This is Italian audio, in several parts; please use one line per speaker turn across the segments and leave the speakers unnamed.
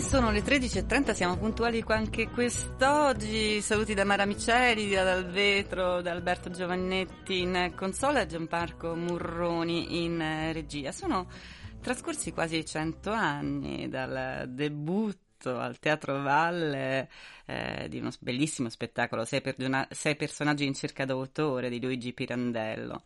E sono le 13.30, siamo puntuali anche quest'oggi. Saluti da Mara Miceli, dal Vetro, da Alberto Giovannetti in console e Gianmarco Murroni in regia. Sono trascorsi quasi 100 anni dal debutto al Teatro Valle eh, di uno bellissimo spettacolo, sei, per, sei, personaggi in cerca d'autore di Luigi Pirandello.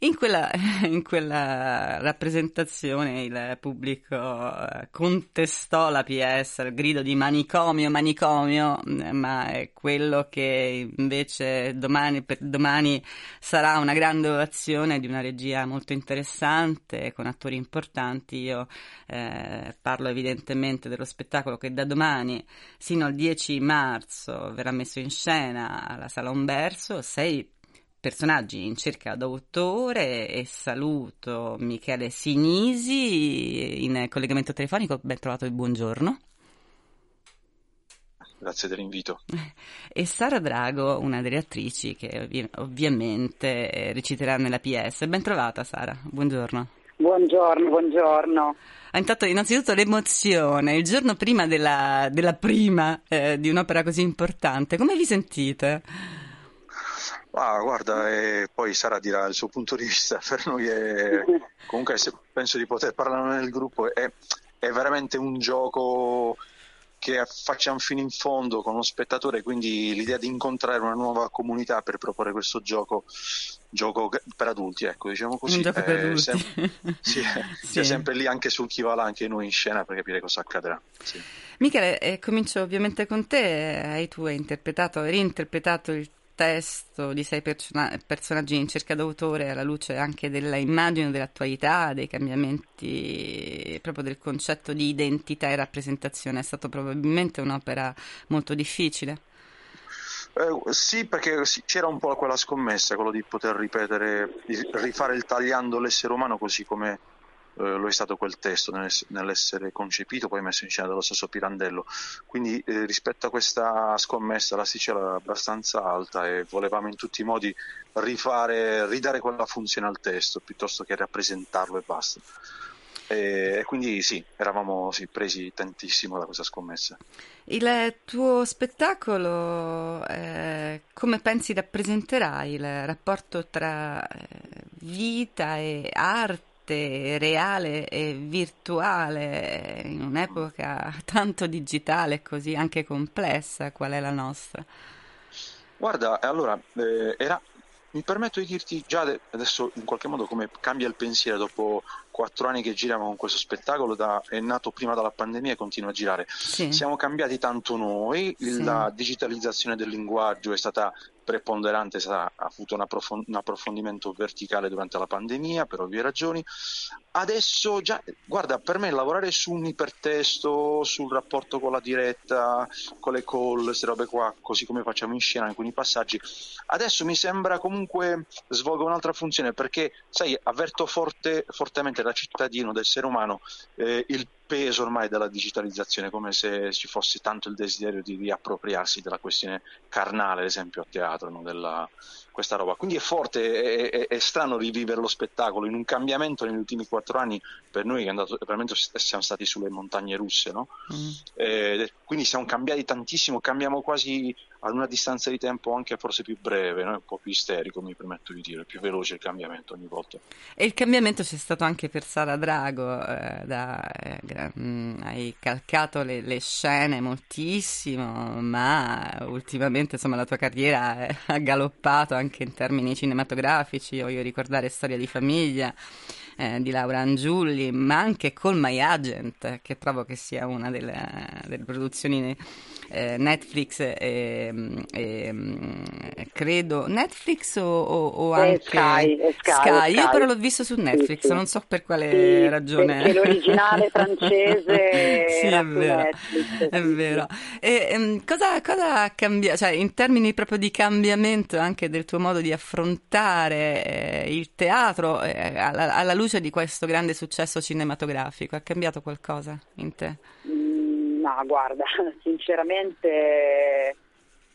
In quella, in quella rappresentazione il pubblico eh, contestò la PS al grido di manicomio, manicomio, ma è quello che invece domani, per domani sarà una grande ovazione di una regia molto interessante con attori importanti. Io eh, parlo evidentemente dello spettacolo che da domani sino al 10 marzo marzo verrà messo in scena alla Sala Umberso sei personaggi in cerca d'autore e saluto Michele Sinisi in collegamento telefonico, ben trovato e buongiorno.
Grazie dell'invito.
E Sara Drago, una delle attrici che ovvi- ovviamente reciterà nella PS. Ben trovata Sara, buongiorno.
Buongiorno, buongiorno.
Ah, intanto, innanzitutto l'emozione, il giorno prima della, della prima eh, di un'opera così importante, come vi sentite?
Ah, guarda, e poi Sara dirà il suo punto di vista, per noi è, comunque penso di poter parlare nel gruppo, è, è veramente un gioco che facciamo fino in fondo con lo spettatore, quindi l'idea di incontrare una nuova comunità per proporre questo gioco, gioco per adulti, ecco, diciamo così.
Per adulti.
Sem- sì, sì. sempre lì anche sul chi va là, anche noi in scena per capire cosa accadrà. Sì.
Michele, eh, comincio ovviamente con te, hai tu hai interpretato, reinterpretato il testo di sei persona- personaggi in cerca d'autore alla luce anche della immagine dell'attualità, dei cambiamenti proprio del concetto di identità e rappresentazione. È stata probabilmente un'opera molto difficile.
Eh, sì, perché c'era un po' quella scommessa, quello di poter ripetere, di rifare il tagliando l'essere umano così come eh, lo è stato quel testo nell'essere concepito, poi messo in scena dallo stesso Pirandello. Quindi eh, rispetto a questa scommessa l'asticella era abbastanza alta e volevamo in tutti i modi rifare, ridare quella funzione al testo piuttosto che rappresentarlo e basta. E, quindi sì, eravamo sì, presi tantissimo da questa scommessa.
Il tuo spettacolo, eh, come pensi rappresenterà il rapporto tra eh, vita e arte? Reale e virtuale in un'epoca tanto digitale e così anche complessa qual è la nostra?
Guarda, allora eh, era mi permetto di dirti già adesso in qualche modo come cambia il pensiero dopo quattro anni che giriamo con questo spettacolo, da, è nato prima dalla pandemia e continua a girare. Sì. Siamo cambiati tanto noi, sì. la digitalizzazione del linguaggio è stata preponderante, ha avuto un, approfond- un, approfondimento verticale durante la pandemia per ovvie ragioni. Adesso già, guarda, per me lavorare su un ipertesto, sul rapporto con la diretta, con le call, queste robe qua, così come facciamo in scena alcuni passaggi, adesso mi sembra comunque svolga un'altra funzione perché, sai, avverto forte, fortemente da cittadino, da essere umano, eh, il peso ormai della digitalizzazione, come se ci fosse tanto il desiderio di riappropriarsi della questione carnale, ad esempio a teatro, no? della, questa roba. Quindi è forte, è, è, è, strano rivivere lo spettacolo in un cambiamento negli ultimi quattro anni, per noi che è andato, veramente siamo stati sulle montagne russe, no? mm. eh, quindi siamo cambiati tantissimo, cambiamo quasi ad una distanza di tempo anche forse più breve, no? un po' più isterico mi permetto di dire, più veloce il cambiamento ogni volta.
E il cambiamento c'è stato anche per Sara Drago, eh, da, eh, mm, hai calcato le, le, scene moltissimo, ma ultimamente insomma la tua carriera ha galoppato anche in termini cinematografici, voglio ricordare Storia di famiglia eh, di Laura Angiulli, ma anche Call My Agent, che trovo che sia una delle, delle produzioni eh, Netflix e, e, credo Netflix o, o, o anche
Sky,
Sky, Sky. Io però l'ho visto su Netflix, sì, sì. non so per quale sì, ragione.
Perché l'originale francese
sì, è vero.
Netflix,
è vero. E, um, cosa, cosa ha cambiato, cioè in termini proprio di cambiamento anche del tuo modo di affrontare eh, il teatro eh, alla, alla luce di questo grande successo cinematografico? Ha cambiato qualcosa in te?
Ma guarda, sinceramente,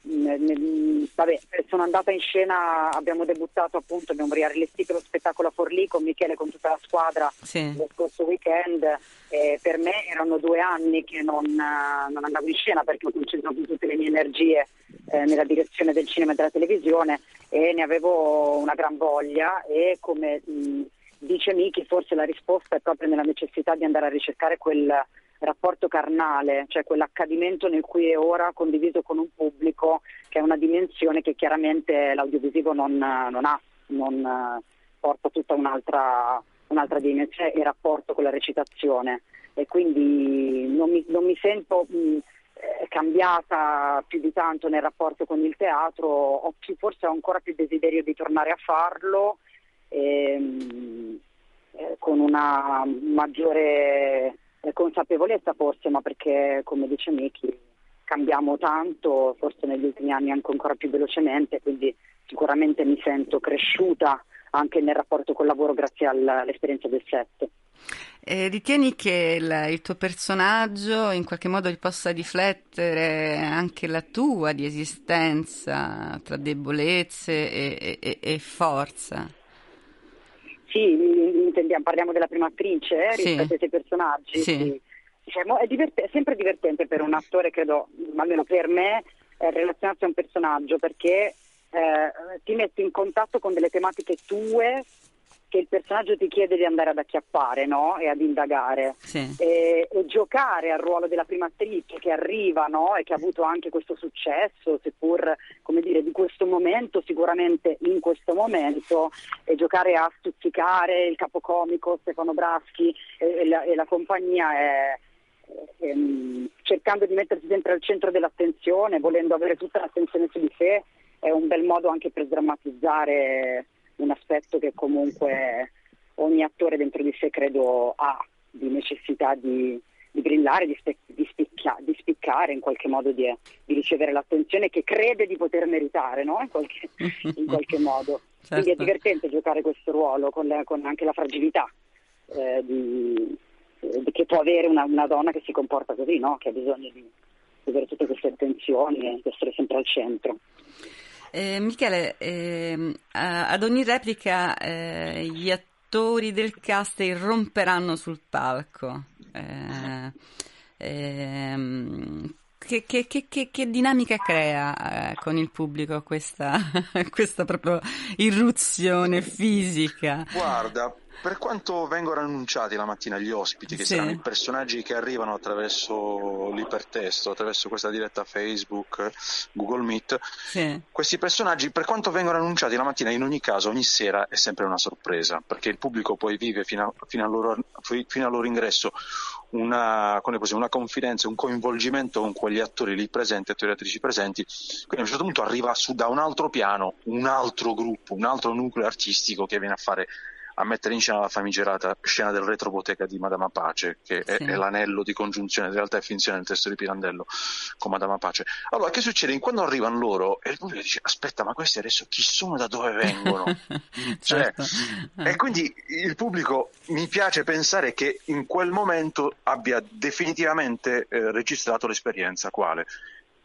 mm, vabbè, sono andata in scena, abbiamo debuttato appunto, abbiamo riallestito lo spettacolo a Forlì con Michele, con tutta la squadra sì. lo scorso weekend. E per me erano due anni che non, non andavo in scena perché ho concentrato tutte le mie energie eh, nella direzione del cinema e della televisione e ne avevo una gran voglia e come mh, mm, dice Miki forse la risposta è proprio nella necessità di andare a ricercare quel rapporto carnale, cioè quell'accadimento nel cui è ora condiviso con un pubblico che è una dimensione che chiaramente l'audiovisivo non, non ha, non porta tutta un'altra, un'altra dimensione e rapporto con la recitazione e quindi non mi, non mi sento mh, cambiata più di tanto nel rapporto con il teatro, ho più, forse ho ancora più desiderio di tornare a farlo. Ehm, eh, con una maggiore consapevolezza forse, ma perché come dice Miki cambiamo tanto, forse negli ultimi anni anche ancora più velocemente, quindi sicuramente mi sento cresciuta anche nel rapporto col lavoro grazie all'esperienza del set.
Eh, ritieni che il, il, tuo personaggio in qualche modo possa riflettere anche la tua di esistenza tra debolezze e, e, e forza?
Sì, intendiamo, parliamo della prima attrice eh, rispetto sì. ai suoi personaggi.
Sì. sì.
Diciamo, è, divert- è, sempre divertente per un attore, credo, almeno per me, eh, relazionarsi a un personaggio perché eh, ti metti in contatto con delle tematiche tue che il personaggio ti chiede di andare ad acchiappare no? e ad indagare
sì.
e, e, giocare al ruolo della prima attrice che arriva no? e che ha avuto anche questo successo, seppur come dire, di questo momento, sicuramente in questo momento, e giocare a stuzzicare il capocomico Stefano Braschi e, e, la, e la, compagnia è, è, cercando di mettersi sempre al centro dell'attenzione, volendo avere tutta l'attenzione su di sé, è un bel modo anche per drammatizzare un aspetto che comunque ogni attore dentro di sé credo ha di necessità di, di brillare, di, spe, di, spicchia, di, spiccare in qualche modo, di, ricevere l'attenzione che crede di poter meritare no? in, qualche, in, qualche, modo. Certo. Quindi è divertente giocare questo ruolo con, la, con anche la fragilità eh, eh, che può avere una, una, donna che si comporta così, no? che ha bisogno di avere tutte queste attenzioni e di essere sempre al centro.
Eh, Michele, eh, ad ogni replica eh, gli attori del cast irromperanno sul palco. Eh, ehm, che, che, che, che, dinamica crea eh, con il pubblico questa, questa proprio irruzione fisica?
Guarda, per quanto vengono annunciati la mattina gli ospiti, che sì. saranno i personaggi che arrivano attraverso l'ipertesto, attraverso questa diretta Facebook, Google Meet,
sì.
questi personaggi, per quanto vengono annunciati la mattina, in ogni caso, ogni sera è sempre una sorpresa, perché il pubblico poi vive fino, a, fino, al, loro, fino al loro ingresso una, una, confidenza, un coinvolgimento con quegli attori lì presenti, attori e attrici presenti, quindi a un certo punto arriva su da un altro piano un altro gruppo, un altro nucleo artistico che viene a fare a mettere in scena la famigerata scena del retroboteca di Madama Pace, che è, sì. è l'anello di congiunzione, in realtà è finzione del testo di Pirandello con Madama Pace. Allora, che succede? Quando arrivano loro, e il pubblico dice, aspetta, ma questi adesso chi sono, da dove vengono? cioè, certo. E quindi il pubblico mi piace pensare che in quel momento abbia definitivamente eh, registrato l'esperienza, quale?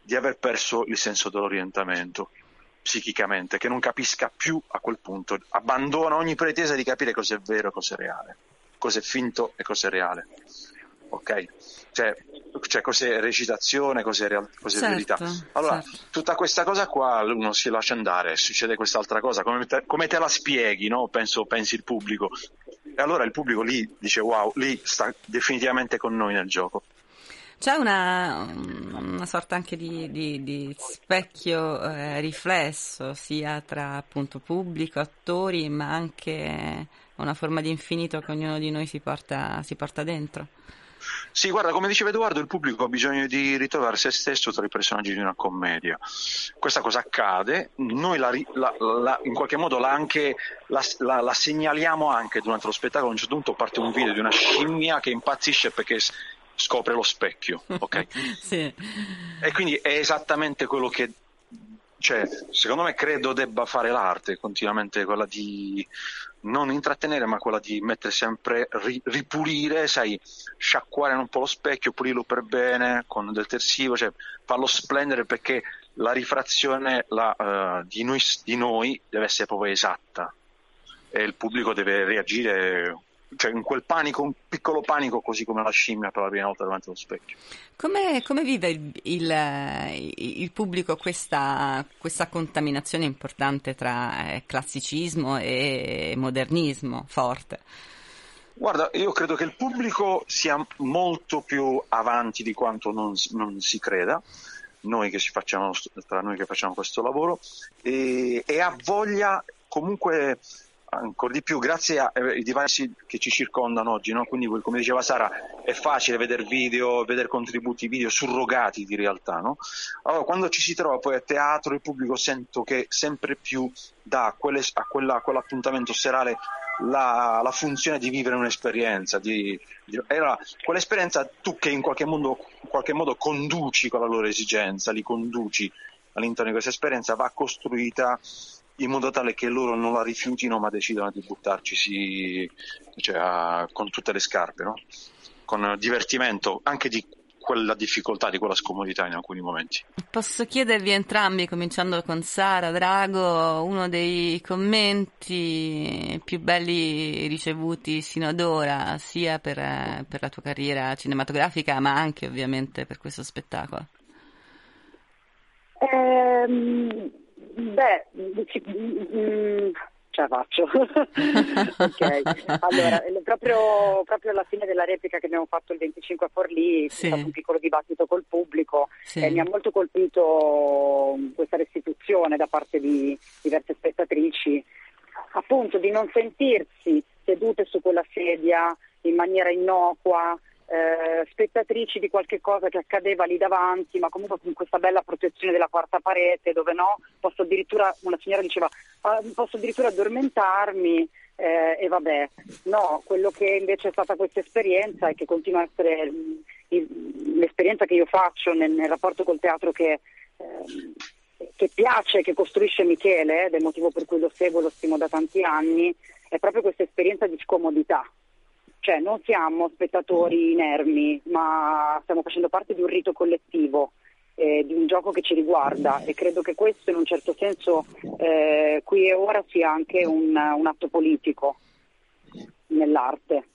Di aver perso il senso dell'orientamento psichicamente, che non capisca più a quel punto, abbandona ogni pretesa di capire cosa è vero e cosa è reale, cosa è finto e cosa è reale. Ok? Cioè, cioè cos'è recitazione, cos'è, real- cos'è certo, verità. Allora, certo. tutta questa cosa qua uno si lascia andare, succede quest'altra cosa, come te, come te la spieghi, no? Penso, pensi il pubblico. E allora il pubblico lì dice wow, lì sta definitivamente con noi nel gioco.
C'è una, una sorta anche di, di, di specchio eh, riflesso sia tra appunto pubblico, attori, ma anche una forma di infinito che ognuno di noi si porta, si porta dentro.
Sì, guarda, come diceva Edoardo, il pubblico ha bisogno di ritrovare se stesso tra i personaggi di una commedia. Questa cosa accade, noi la, la, la, in qualche modo anche, la, segnaliamo anche durante lo spettacolo. A un certo punto parte un video di una scimmia che impazzisce perché scopre lo specchio, ok?
sì.
E quindi è esattamente quello che cioè, secondo me credo debba fare l'arte continuamente quella di non intrattenere, ma quella di mettere sempre, ri, ripulire, sai, sciacquare un po' lo specchio, pulirlo per bene con del tersivo, cioè farlo splendere perché la rifrazione la, uh, di, noi, di noi deve essere proprio esatta e il pubblico deve reagire cioè in quel panico, un piccolo panico, così come la scimmia per la prima volta davanti allo specchio.
Come, come vive il, il, il pubblico questa, questa, contaminazione importante tra eh, classicismo e modernismo forte?
Guarda, io credo che il pubblico sia molto più avanti di quanto non, non si creda, noi che facciamo, tra noi che facciamo questo lavoro, e, e ha voglia comunque ancora di più grazie ai device che ci circondano oggi, no? quindi come diceva Sara è facile vedere video, vedere contributi video surrogati di realtà. No? Allora, quando ci si trova poi a teatro il pubblico sento che sempre più dà quelle, a, quella, quell'appuntamento serale la, la, funzione di vivere un'esperienza, di, di, era quell'esperienza tu che in qualche, modo, in qualche modo conduci con la loro esigenza, li conduci all'interno di questa esperienza, va costruita in modo tale che loro non la rifiutino ma decidano di buttarci cioè, a, con tutte le scarpe, no? con divertimento anche di quella difficoltà, di quella scomodità in alcuni momenti.
Posso chiedervi entrambi, cominciando con Sara Drago, uno dei commenti più belli ricevuti sino ad ora, sia per, per la tua carriera cinematografica, ma anche ovviamente per questo spettacolo?
Um Beh, mm, ce la faccio. ok, allora, proprio, proprio, alla fine della replica che abbiamo fatto il 25 a Forlì, sì. c'è stato un piccolo dibattito col pubblico sì. e mi ha molto colpito questa restituzione da parte di diverse spettatrici, appunto di non sentirsi sedute su quella sedia in maniera innocua, eh, spettatrici di qualche cosa che accadeva lì davanti, ma comunque con questa bella protezione della quarta parete, dove no, posso addirittura, una signora diceva, ah, posso addirittura addormentarmi. Eh, e vabbè, no, quello che invece è stata questa esperienza e che continua a essere mh, mm, l'esperienza che io faccio nel, nel rapporto col teatro che, eh, che piace, che costruisce Michele, ed è il motivo per cui lo seguo, lo stimo da tanti anni, è proprio questa esperienza di scomodità, cioè non siamo spettatori inermi, ma stiamo facendo parte di un rito collettivo, eh, di un gioco che ci riguarda e credo che questo in un certo senso eh, qui e ora sia anche un, un atto politico nell'arte.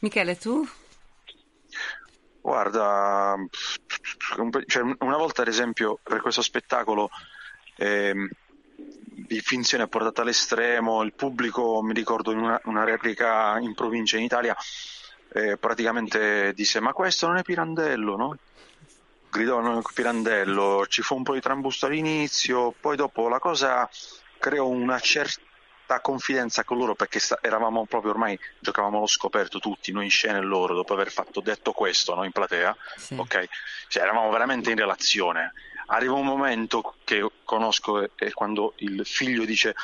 Michele, tu?
Guarda, cioè una volta ad esempio per questo spettacolo eh, di finzione portata all'estremo, il pubblico, mi ricordo in una, una replica in provincia in Italia, eh, praticamente disse ma questo non è Pirandello, no? Gridò Pirandello, ci fu un po' di trambusto all'inizio, poi dopo la cosa creò una certa confidenza con loro perché sta- eravamo proprio ormai giocavamo allo scoperto tutti, noi in scena e loro, dopo aver fatto detto questo no, in platea, sì. ok? Cioè, eravamo veramente in relazione arriva un momento che conosco è quando il figlio dice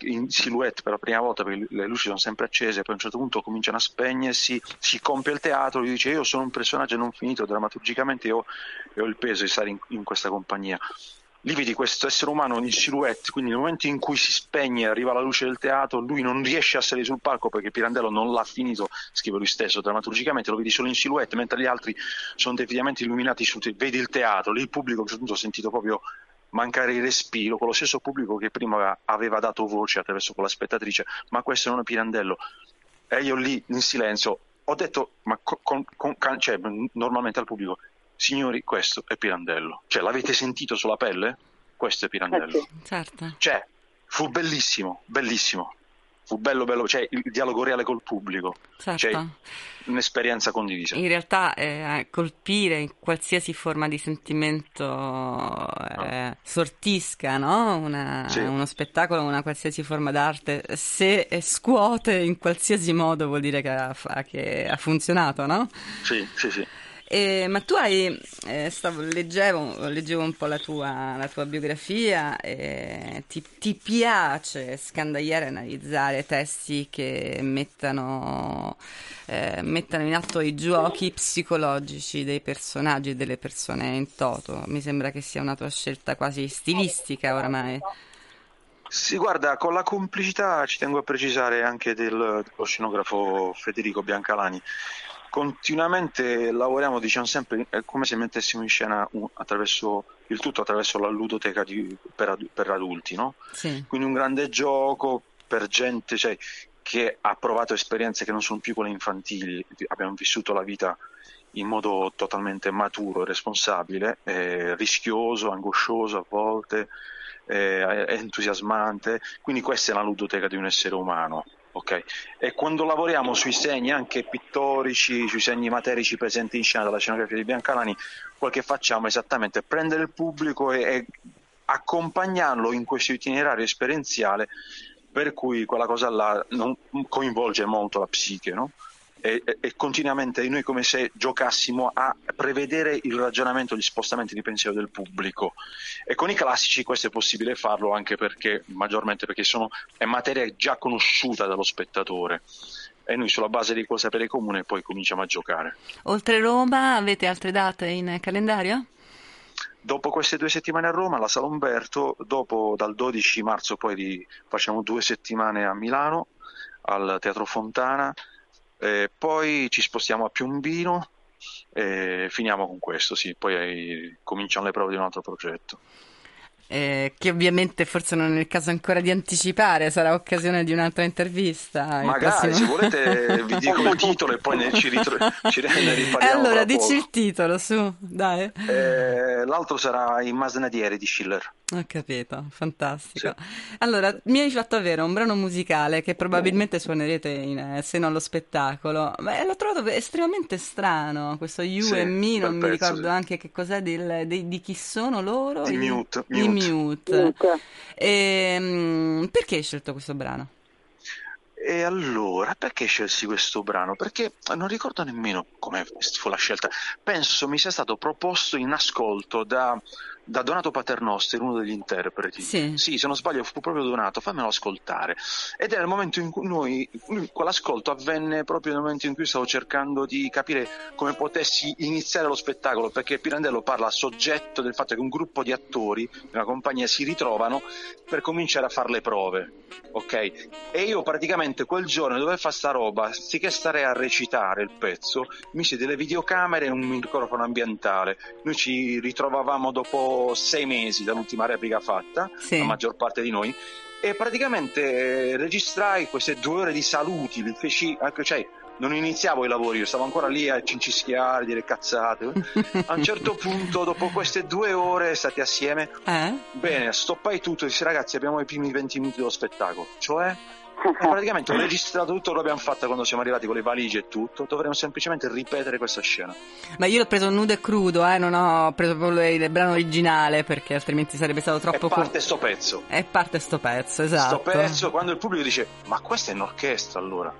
in silhouette per la prima volta perché le luci sono sempre accese poi a un certo punto cominciano a spegnersi si compie il teatro lui dice io sono un personaggio non finito drammaturgicamente io, io ho il peso di stare in, in questa compagnia lì vedi questo essere umano in silhouette, quindi nel momento in cui si spegne, arriva la luce del teatro, lui non riesce a salire sul palco perché Pirandello non l'ha finito, scrive lui stesso drammaturgicamente, lo vedi solo in silhouette, mentre gli altri sono definitivamente illuminati, su, vedi il teatro, lì il pubblico a un certo punto ha sentito proprio mancare il respiro, con lo stesso pubblico che prima aveva dato voce attraverso quella spettatrice, ma questo non è Pirandello. E io lì in silenzio ho detto, ma con, con, cioè, normalmente al pubblico, signori, questo è Pirandello. Cioè, l'avete sentito sulla pelle? Questo è Pirandello.
Certo.
Cioè, fu bellissimo, bellissimo. fu bello, bello, cioè il dialogo reale col pubblico,
certo.
cioè un'esperienza condivisa.
In realtà eh, colpire qualsiasi forma di sentimento eh, sortisca, no? Una, sì. uno spettacolo, una qualsiasi forma d'arte, se scuote in qualsiasi modo vuol dire che ha, che ha funzionato, no?
Sì, sì, sì.
Eh, ma tu hai, eh, stavo, leggevo, leggevo, un po' la tua, la tua biografia, eh, ti, ti, piace scandagliare e analizzare testi che mettano, eh, mettano, in atto i giochi psicologici dei personaggi e delle persone in toto. Mi sembra che sia una tua scelta quasi stilistica oramai.
Sì, guarda, con la complicità ci tengo a precisare anche del, dello scenografo Federico Biancalani continuamente lavoriamo, diciamo sempre, è come se mettessimo in scena un, attraverso il tutto attraverso la ludoteca di, per, per, adulti, no?
Sì.
Quindi un grande gioco per gente cioè, che ha provato esperienze che non sono più quelle infantili, abbiamo vissuto la vita in modo totalmente maturo e responsabile, eh, rischioso, angoscioso a volte, eh, entusiasmante, quindi questa è la ludoteca di un essere umano. Okay. E quando lavoriamo sui segni anche pittorici, sui segni materici presenti in scena dalla scenografia di Biancalani, quel che facciamo è esattamente prendere il pubblico e, e accompagnarlo in questo itinerario esperienziale per cui quella cosa là non coinvolge molto la psiche, no? E, e, continuamente noi come se giocassimo a prevedere il ragionamento, gli spostamenti di pensiero del pubblico. E con i classici questo è possibile farlo anche perché, maggiormente perché sono, è materia già conosciuta dallo spettatore e noi sulla base di quel sapere comune poi cominciamo a giocare.
Oltre Roma avete altre date in calendario?
Dopo queste due settimane a Roma, la Sala Umberto, dopo dal 12 marzo poi facciamo due settimane a Milano al Teatro Fontana eh, poi ci spostiamo a Piombino e finiamo con questo, sì, poi cominciano le prove di un altro progetto.
Eh, che ovviamente forse non è il caso ancora di anticipare, sarà occasione di un'altra intervista.
Magari, prossimo... se volete vi dico il titolo e poi ne, ci, ritro- ci ne riparliamo.
allora, dici il titolo, su, dai.
Eh, l'altro sarà I Masnadieri di Schiller.
Ho capito, fantastico. Sì. Allora, mi hai fatto avere un brano musicale che probabilmente suonerete in, eh, se non lo spettacolo, ma l'ho trovato estremamente strano, questo You sì, e Me, non mi ricordo sì. anche che cos'è del, di, di, chi sono loro.
Di Mute.
Di Mute. Mute. E, um, perché hai scelto questo brano?
E allora, perché scelsi questo brano? Perché non ricordo nemmeno come fu la scelta. Penso mi sia stato proposto in ascolto da da Donato Paternoster, uno degli interpreti.
Sì.
sì. se non sbaglio fu proprio Donato, fammelo ascoltare. Ed era il momento in cui noi, quell'ascolto avvenne proprio nel momento in cui stavo cercando di capire come potessi iniziare lo spettacolo, perché Pirandello parla a soggetto del fatto che un gruppo di attori di una compagnia si ritrovano per cominciare a fare le prove, ok? E io praticamente quel giorno dove fa sta roba, anziché stare a recitare il pezzo, misi delle videocamere e un microfono ambientale. Noi ci ritrovavamo dopo sei mesi dall'ultima replica fatta, sì. la maggior parte di noi, e praticamente eh, registrai queste due ore di saluti, feci, cioè, non iniziavo i lavori, io stavo ancora lì a cincischiare, dire cazzate. A un certo punto, dopo queste due ore stati assieme,
eh?
bene, stoppai tutto e dissi ragazzi abbiamo i primi 20 minuti dello spettacolo, cioè praticamente ho registrato tutto quello che abbiamo fatto quando siamo arrivati con le valigie e tutto. Dovremmo semplicemente ripetere questa scena.
Ma io l'ho preso nudo e crudo, eh? non ho preso proprio il brano originale perché altrimenti sarebbe stato troppo.
E parte sto pezzo.
E parte sto pezzo, esatto.
Sto pezzo quando il pubblico dice: Ma questa è un'orchestra allora?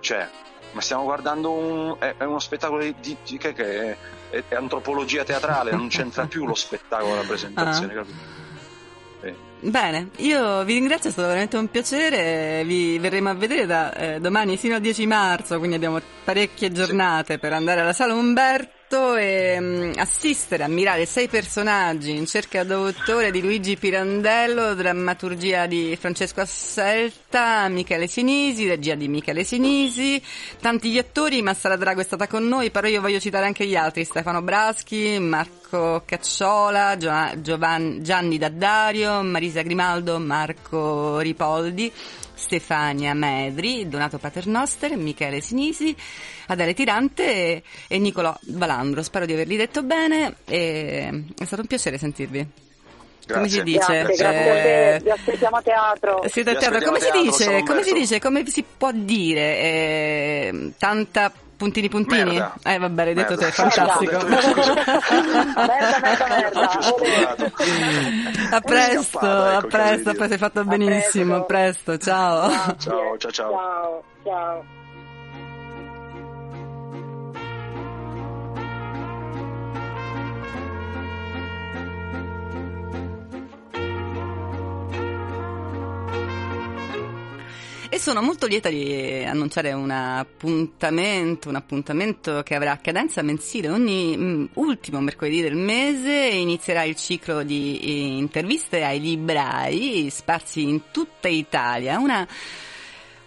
Cioè, ma stiamo guardando un, è, è uno spettacolo di, di, che, che è, è, è, antropologia teatrale, non c'entra più lo spettacolo, la presentazione, ah. capito?
Bene, io vi ringrazio, è stato veramente un piacere, vi verremo a vedere da eh, domani fino al 10 marzo, quindi abbiamo parecchie giornate sì. per andare alla sala Umberto e um, assistere, ammirare sei personaggi in cerca d'autore di Luigi Pirandello, drammaturgia di Francesco Asselta, Michele Sinisi, regia di Michele Sinisi, tanti gli attori, Massara Drago è stata con noi, però io voglio citare anche gli altri, Stefano Braschi, Marco Cacciola, Giovan- Gianni Daddario, Marisa Grimaldo, Marco Ripoldi. Stefania Medri, Donato Paternoster, Michele Sinisi, Adele Tirante e, Nicolò Balandro. Spero di averli detto bene e è stato un piacere sentirvi. come si dice?
Grazie, grazie eh, Vi aspettiamo a teatro.
Siete a teatro. Come, si, dice? come si dice? Come si può dire? Eh, tanta puntini puntini?
Merda.
Eh vabbè, l'hai detto te, fantastico.
merda, merda, merda.
a presto, a presto, ecco, hai fatto benissimo, a presto, ciao.
Ciao, ciao, ciao.
Ciao, ciao.
Sono molto lieta di annunciare un appuntamento, un appuntamento che avrà cadenza mensile ogni mh, mm, ultimo mercoledì del mese. Inizierà il ciclo di eh, interviste ai librai sparsi in tutta Italia. Una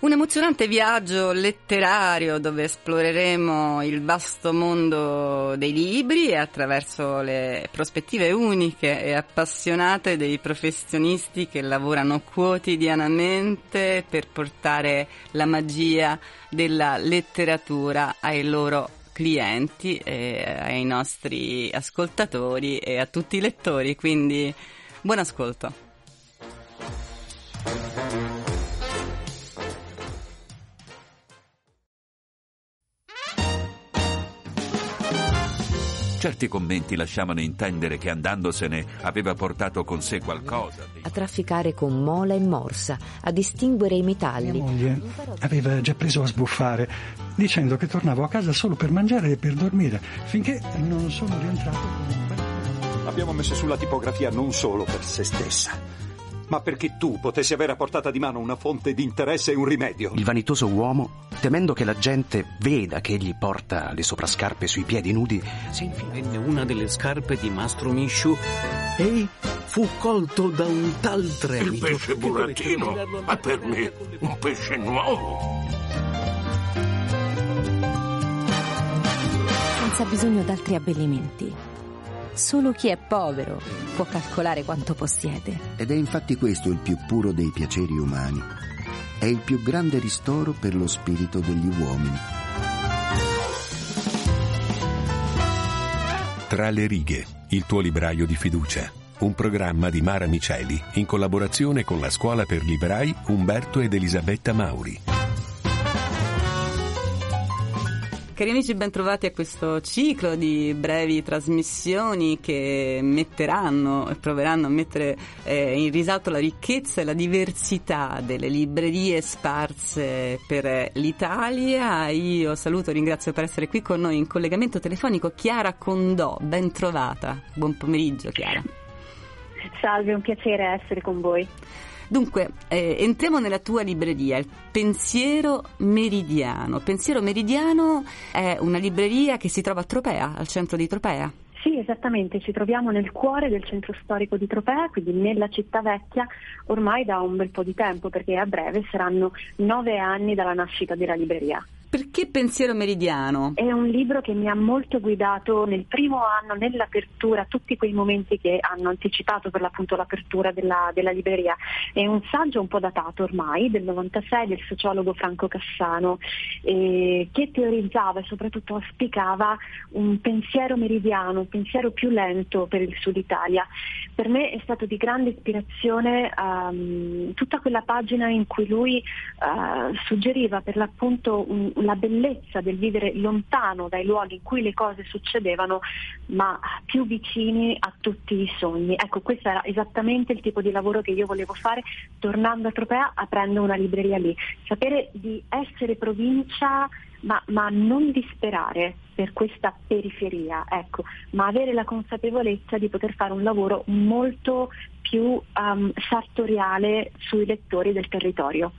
un emozionante viaggio letterario dove esploreremo il vasto mondo dei libri e attraverso le prospettive uniche e appassionate dei professionisti che lavorano quotidianamente per portare la magia della letteratura ai loro clienti, ai nostri ascoltatori e a tutti i lettori. Quindi buon ascolto.
Certi commenti lasciavano intendere che andandosene aveva portato con sé qualcosa.
A trafficare con mola e morsa, a distinguere i metalli.
Mia moglie aveva già preso a sbuffare, dicendo che tornavo a casa solo per mangiare e per dormire, finché non sono rientrato con un bel...
Abbiamo messo sulla tipografia non solo per se stessa ma perché tu potessi avere a portata di mano una fonte di interesse e un rimedio.
Il vanitoso uomo, temendo che la gente veda che egli porta le soprascarpe sui piedi nudi, si
infine una delle scarpe di Mastro Misciu e fu colto da un tal tremito.
Il pesce burattino, ma per me un pesce nuovo.
Senza bisogno d'altri abbellimenti Solo chi è povero può calcolare quanto possiede.
Ed è infatti questo il più puro dei piaceri umani. È il più grande ristoro per lo spirito degli uomini.
Tra le righe, il tuo libraio di fiducia. Un programma di Mara Miceli in collaborazione con la Scuola per Librai Umberto ed Elisabetta Mauri.
Cari amici, ben trovati a questo ciclo di brevi trasmissioni che metteranno e proveranno a mettere eh, in risalto la ricchezza e la diversità delle librerie sparse per l'Italia. Io saluto e ringrazio per essere qui con noi in collegamento telefonico Chiara Condò, ben trovata. Buon pomeriggio Chiara.
Salve, un piacere essere con voi.
Dunque, eh, entriamo nella tua libreria, il Pensiero Meridiano. Pensiero Meridiano è una libreria che si trova a Tropea, al centro di Tropea.
Sì, esattamente, ci troviamo nel cuore del centro storico di Tropea, quindi nella città vecchia, ormai da un bel po' di tempo, perché a breve saranno nove anni dalla nascita della libreria.
Perché Pensiero Meridiano?
È un libro che mi ha molto guidato nel primo anno, nell'apertura, tutti quei momenti che hanno anticipato per l'appunto l'apertura della, della libreria. È un saggio un po' datato ormai, del 96, del sociologo Franco Cassano, eh, che teorizzava e soprattutto auspicava un pensiero meridiano, un pensiero più lento per il Sud Italia. Per me è stato di grande ispirazione um, tutta quella pagina in cui lui uh, suggeriva per l'appunto un, la bellezza del vivere lontano dai luoghi in cui le cose succedevano, ma più vicini a tutti i sogni. Ecco, questo era esattamente il tipo di lavoro che io volevo fare tornando a Tropea aprendo una libreria lì. Sapere di essere provincia ma, ma, non disperare per questa periferia, ecco, ma avere la consapevolezza di poter fare un lavoro molto più um, sartoriale sui lettori del territorio.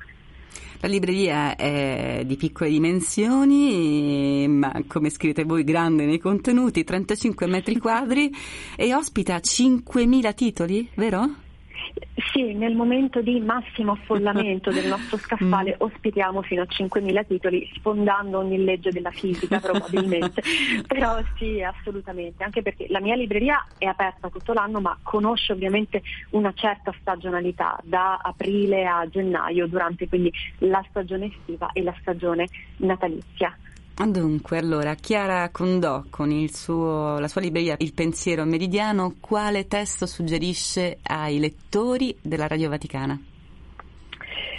La libreria è di piccole dimensioni, ma come scrivete voi grande nei contenuti, 35 metri quadri e ospita 5.000 titoli, vero?
Sì, nel momento di massimo affollamento del nostro scaffale mm. ospitiamo fino a 5.000 titoli, sfondando ogni legge della fisica probabilmente. Però sì, assolutamente, anche perché la mia libreria è aperta tutto l'anno, ma conosce ovviamente una certa stagionalità, da aprile a gennaio, durante quindi la stagione estiva e la stagione natalizia.
Dunque, allora, Chiara Condò con suo, la sua libreria Il pensiero meridiano, quale testo suggerisce ai lettori della Radio Vaticana?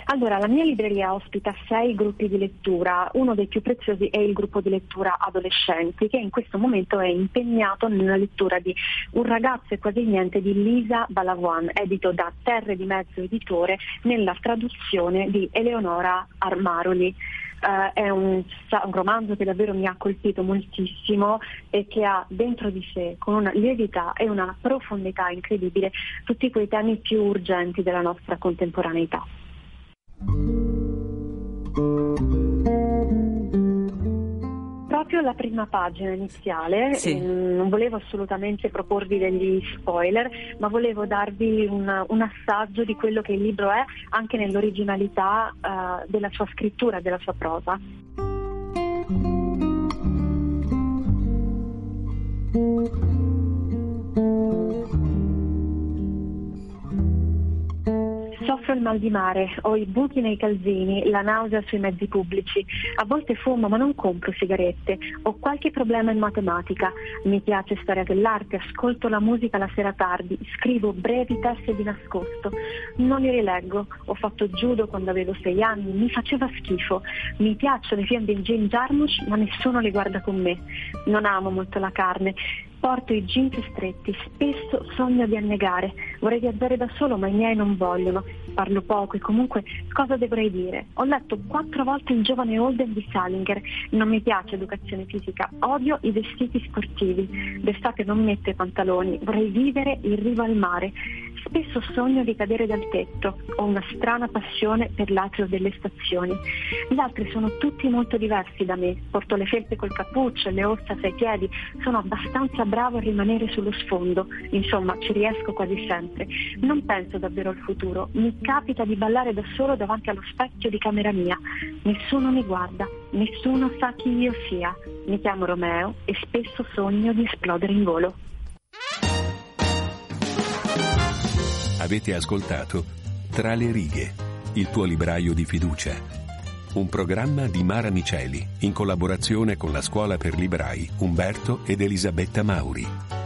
Allora, la mia libreria ospita sei gruppi di lettura, uno dei più preziosi è il gruppo di lettura adolescenti che in questo momento è impegnato nella lettura di Un ragazzo e quasi niente di Lisa Balavoine, edito da Terre di Mezzo Editore nella traduzione di Eleonora Armaroli. Uh, è un, un, romanzo che davvero mi ha colpito moltissimo e che ha dentro di sé, con una lievità e una profondità incredibile, tutti quei temi più urgenti della nostra contemporaneità. Proprio la prima pagina iniziale, sì. ehm, non volevo assolutamente proporvi degli spoiler, ma volevo darvi un, un, assaggio di quello che il libro è anche nell'originalità eh, della sua scrittura, della sua prosa. Soffro il mal di mare, ho i buchi nei calzini, la nausea sui mezzi pubblici. A volte fumo ma non compro sigarette. Ho qualche problema in matematica. Mi piace storia dell'arte, ascolto la musica la sera tardi, scrivo brevi teste di nascosto. Non li rileggo. Ho fatto judo quando avevo sei anni, mi faceva schifo. Mi piacciono i film di Jane Jarmusch ma nessuno li guarda con me. Non amo molto la carne. Porto i jeans stretti, spesso sogno di annegare. Vorrei viaggiare da solo, ma i miei non vogliono. Parlo poco e comunque cosa dovrei dire? Ho letto quattro volte il giovane Holden di Salinger. Non mi piace educazione fisica, odio i vestiti sportivi. D'estate non metto i pantaloni, vorrei vivere in riva al mare. Spesso sogno di cadere dal tetto, ho una strana passione per l'atrio delle stazioni. Gli altri sono tutti molto diversi da me, porto le felpe col cappuccio, le ossa ai piedi, sono abbastanza bravo a rimanere sullo sfondo, insomma ci riesco quasi sempre. Non penso davvero al futuro, mi capita di ballare da solo davanti allo specchio di camera mia. Nessuno mi guarda, nessuno sa chi io sia. Mi chiamo Romeo e spesso sogno di esplodere in volo.
Avete ascoltato Tra le righe, il tuo libraio di fiducia. Un programma di Mara Miceli in collaborazione con la Scuola per Librai Umberto ed Elisabetta Mauri.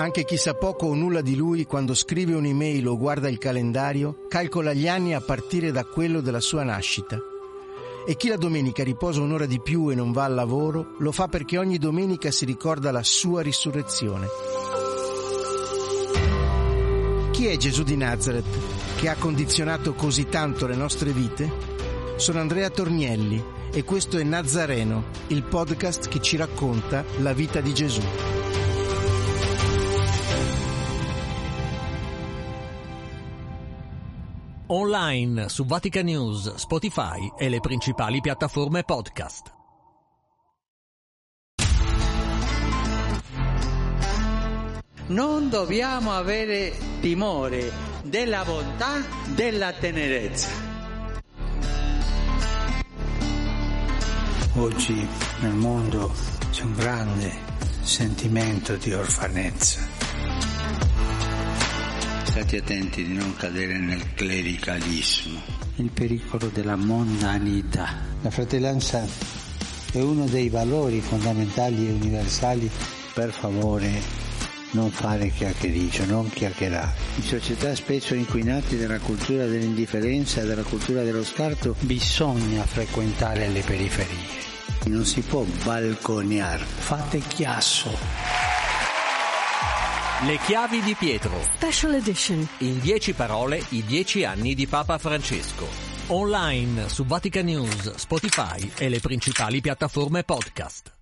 Anche chi sa poco o nulla di lui, quando scrive un'email o guarda il calendario, calcola gli anni a partire da quello della sua nascita. E chi la domenica riposa un'ora di più e non va al lavoro, lo fa perché ogni domenica si ricorda la sua risurrezione. Chi è Gesù di Nazareth che ha condizionato così tanto le nostre vite? Sono Andrea Tornielli e questo è Nazareno, il podcast che ci racconta la vita di Gesù.
Online su Vatican News, Spotify e le principali piattaforme podcast.
Non dobbiamo avere timore della bontà, della tenerezza.
Oggi nel mondo c'è un grande sentimento di orfanezza State attenti di non cadere nel clericalismo. Il pericolo della mondanità. La fratellanza è uno dei valori fondamentali e universali. Per favore non fare chiacchiericcio, non chiacchierare. In società spesso inquinate dalla cultura dell'indifferenza e dalla cultura dello scarto bisogna frequentare le periferie. Non si può balconeare. Fate chiasso.
Le chiavi di Pietro.
Special Edition.
In 10 parole i 10 anni di Papa Francesco. Online su Vatican News, Spotify e le principali piattaforme podcast.